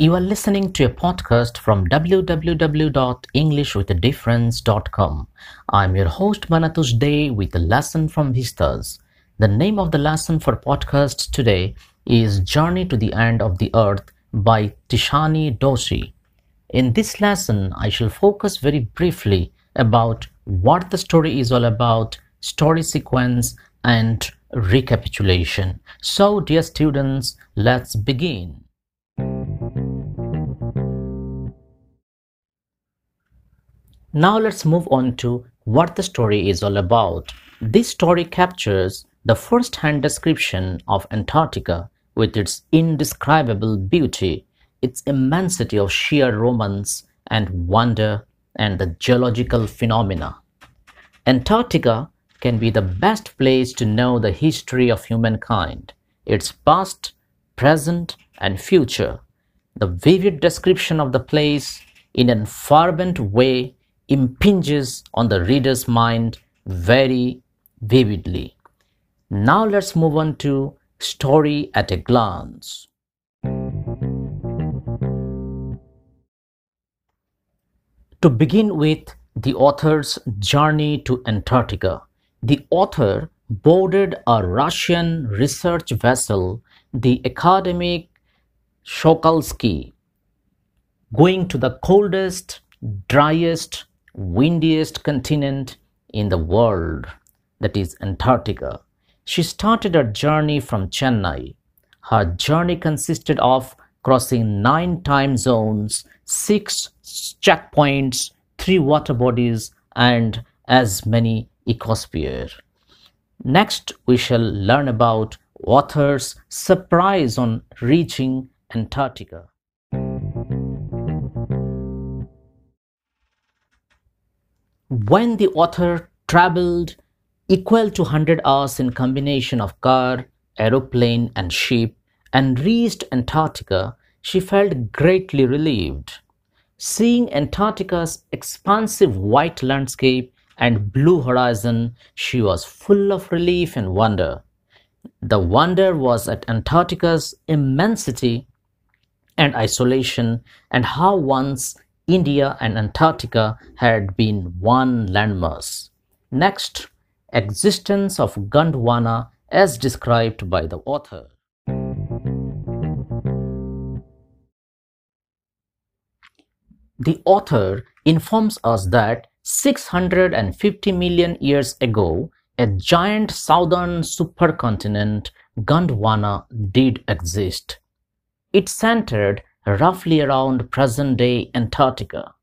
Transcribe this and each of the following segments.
You are listening to a podcast from www.englishwithadifference.com. I'm your host Manatus Day with a lesson from Vistas. The name of the lesson for podcast today is Journey to the End of the Earth by Tishani Doshi. In this lesson, I shall focus very briefly about what the story is all about, story sequence, and recapitulation. So, dear students, let's begin. Now let's move on to what the story is all about. This story captures the first-hand description of Antarctica with its indescribable beauty, its immensity of sheer romance and wonder, and the geological phenomena. Antarctica can be the best place to know the history of humankind, its past, present, and future. The vivid description of the place in an fervent way impinges on the reader's mind very vividly. Now let's move on to story at a glance. To begin with, the author's journey to Antarctica. The author boarded a Russian research vessel, the Akademik Shokalskiy, going to the coldest, driest, windiest continent in the world, that is Antarctica. She started her journey from Chennai. Her journey consisted of crossing nine time zones, six checkpoints, three water bodies, and as many ecospheres. Next, we shall learn about author's surprise on reaching Antarctica. When the author traveled equal to 100 hours in combination of car, aeroplane, and ship and reached Antarctica, she felt greatly relieved. Seeing Antarctica's expansive white landscape and blue horizon, she was full of relief and wonder. The wonder was at Antarctica's immensity and isolation, and how once India and Antarctica had been one landmass. Next, existence of Gondwana as described by the author. The author informs us that 650 million years ago, a giant southern supercontinent, Gondwana, did exist. It centered roughly around present day Antarctica.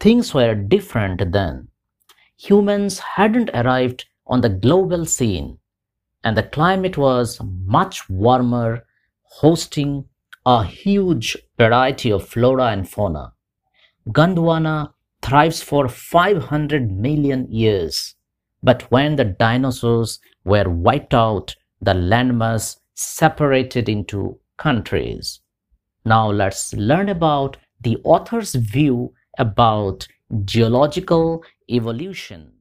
Things were different then. Humans hadn't arrived on the global scene, and the climate was much warmer, hosting a huge variety of flora and fauna. Gondwana thrives for 500 million years, but when the dinosaurs were wiped out, the landmass separated into countries. Now let's learn about the author's view about geological evolution.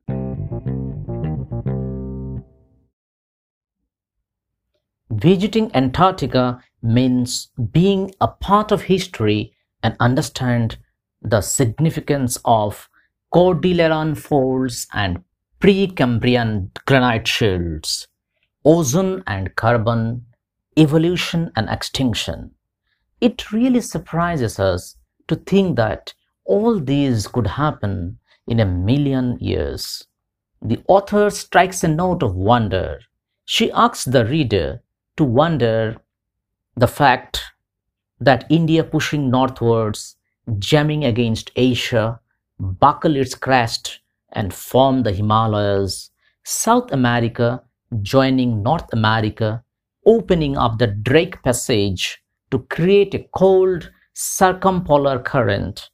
Visiting Antarctica means being a part of history and understand the significance of Cordilleran folds and Precambrian granite shields, ozone and carbon, evolution and extinction. It really surprises us to think that all these could happen in a million years. The author strikes a note of wonder. She asks the reader to wonder the fact that India pushing northwards, jamming against Asia, buckle its crest and form the Himalayas, South America joining North America, opening up the Drake Passage to create a cold circumpolar current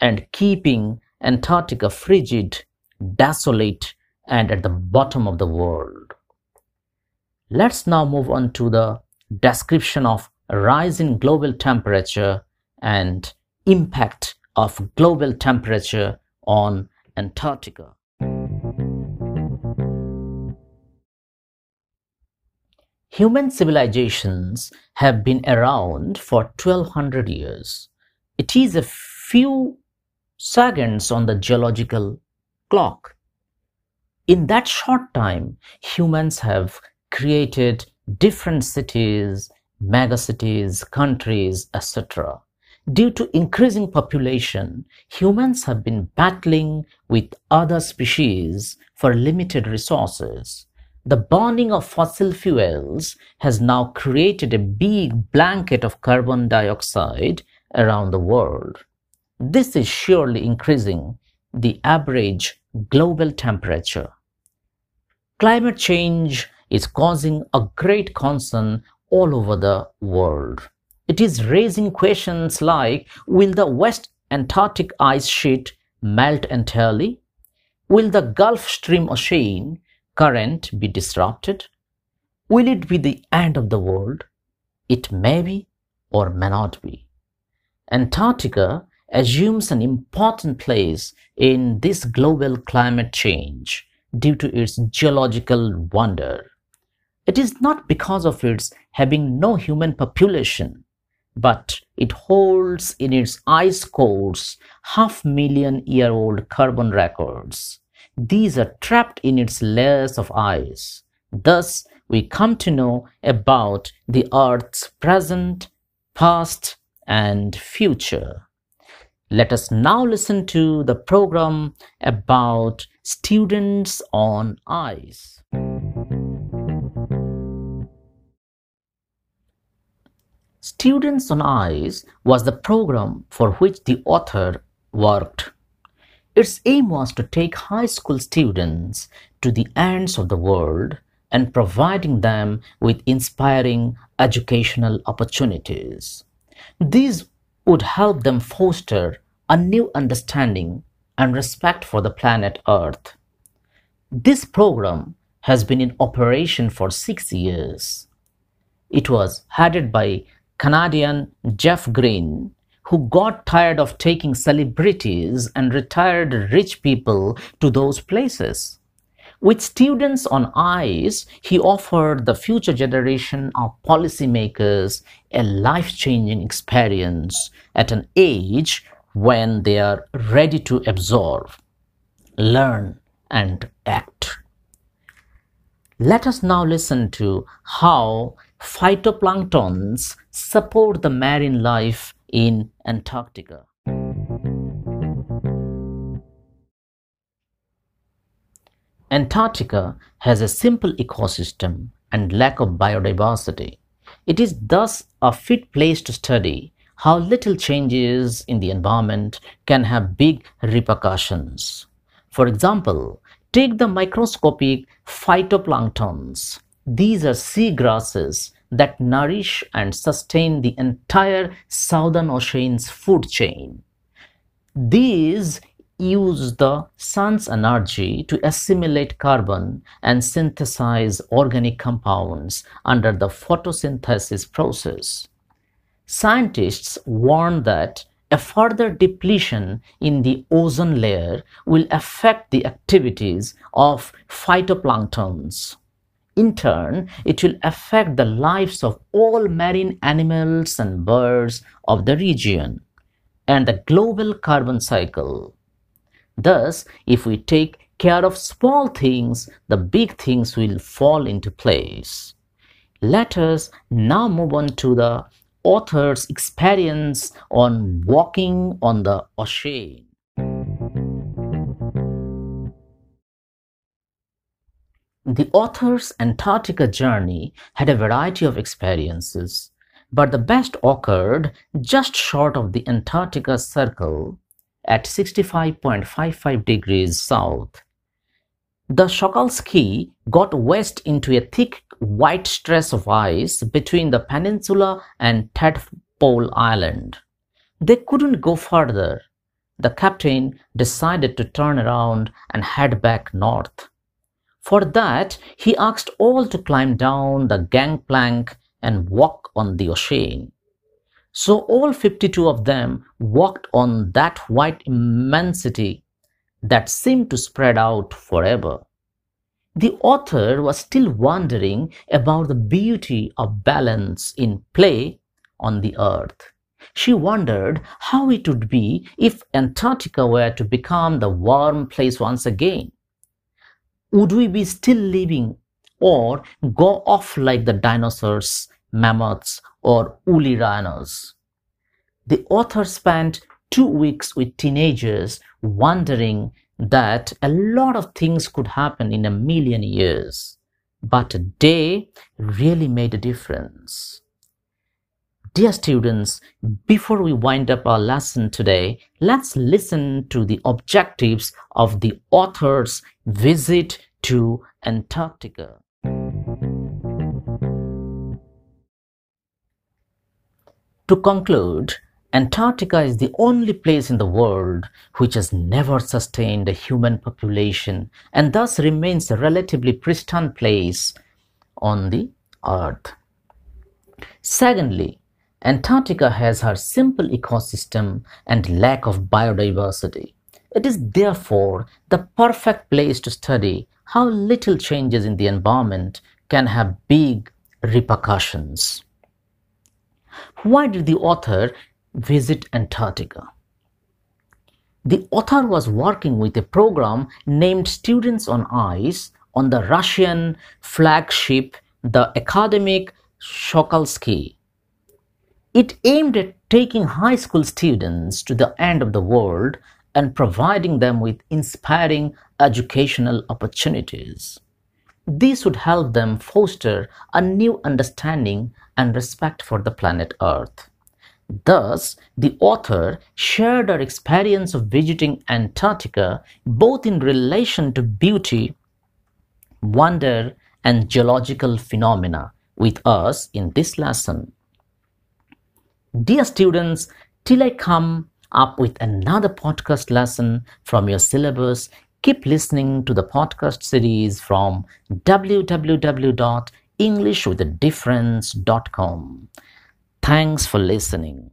and keeping Antarctica frigid, desolate, and at the bottom of the world. Let's now move on to the description of rise in global temperature and impact of global temperature on Antarctica. Human civilizations have been around for 1200 years. It is a few seconds on the geological clock. In that short time, humans have created different cities, megacities, countries, etc. Due to increasing population, humans have been battling with other species for limited resources. The burning of fossil fuels has now created a big blanket of carbon dioxide around the world. This is surely increasing the average global temperature. Climate change is causing a great concern all over the world. It is raising questions like Will the West Antarctic ice sheet melt entirely? Will the Gulf Stream ocean current be disrupted? Will it be the end of the world? It may be or may not be. Antarctica assumes an important place in this global climate change due to its geological wonder. It is not because of its having no human population, but it holds in its ice cores half million year old carbon records these are trapped in its layers of ice. Thus, we come to know about the Earth's present, past, and future. Let us now listen to the program about students on ice. Students on Ice was the program for which the author worked its aim was to take high school students to the ends of the world and providing them with inspiring educational opportunities. These would help them foster a new understanding and respect for the planet Earth. This program has been in operation for six years. It was headed by Canadian Geoff Green who got tired of taking celebrities and retired rich people to those places. With students on ice, he offered the future generation of policymakers a life changing experience at an age when they are ready to absorb, learn, and act. Let us now listen to how phytoplanktons support the marine life in Antarctica. Antarctica has a simple ecosystem and lack of biodiversity. It is thus a fit place to study how little changes in the environment can have big repercussions. For example, take the microscopic phytoplanktons. These are sea grasses that nourish and sustain the entire Southern Ocean's food chain. These use the sun's energy to assimilate carbon and synthesize organic compounds under the photosynthesis process. Scientists warn that a further depletion in the ozone layer will affect the activities of phytoplanktons. In turn, it will affect the lives of all marine animals and birds of the region and the global carbon cycle. Thus, if we take care of small things, the big things will fall into place. Let us now move on to the author's experience on walking on the ocean. The author's Antarctica journey had a variety of experiences, but the best occurred just short of the Antarctica Circle at 65.55 degrees south. The Sokalsky got west into a thick white stress of ice between the peninsula and Tadpole Island. They couldn't go further. The captain decided to turn around and head back north. For that, he asked all to climb down the gangplank and walk on the ocean. So all 52 of them walked on that white immensity that seemed to spread out forever. the author was still wondering about the beauty of balance in play on the earth. She wondered how it would be if Antarctica were to become the warm place once again. Would we be still living or go off like the dinosaurs, mammoths, or woolly rhinos? The author spent two weeks with teenagers wondering that a lot of things could happen in a million years, but a day really made a difference. Dear students, before we wind up our lesson today, let's listen to the objectives of the author's visit to Antarctica. To conclude, Antarctica is the only place in the world which has never sustained a human population and thus remains a relatively pristine place on the earth. Secondly, Antarctica has her simple ecosystem and lack of biodiversity. It is therefore the perfect place to study how little changes in the environment can have big repercussions. Why did the author visit Antarctica. The author was working with a program named Students on Ice on the Russian flagship, the academic Sokolsky. It aimed at taking high school students to the end of the world and providing them with inspiring educational opportunities. This would help them foster a new understanding and respect for the planet Earth. Thus, the author shared her experience of visiting Antarctica both in relation to beauty, wonder, and geological phenomena with us in this lesson. Dear students, till I come up with another podcast lesson from your syllabus, keep listening to the podcast series from www.englishwithadifference.com. Thanks for listening.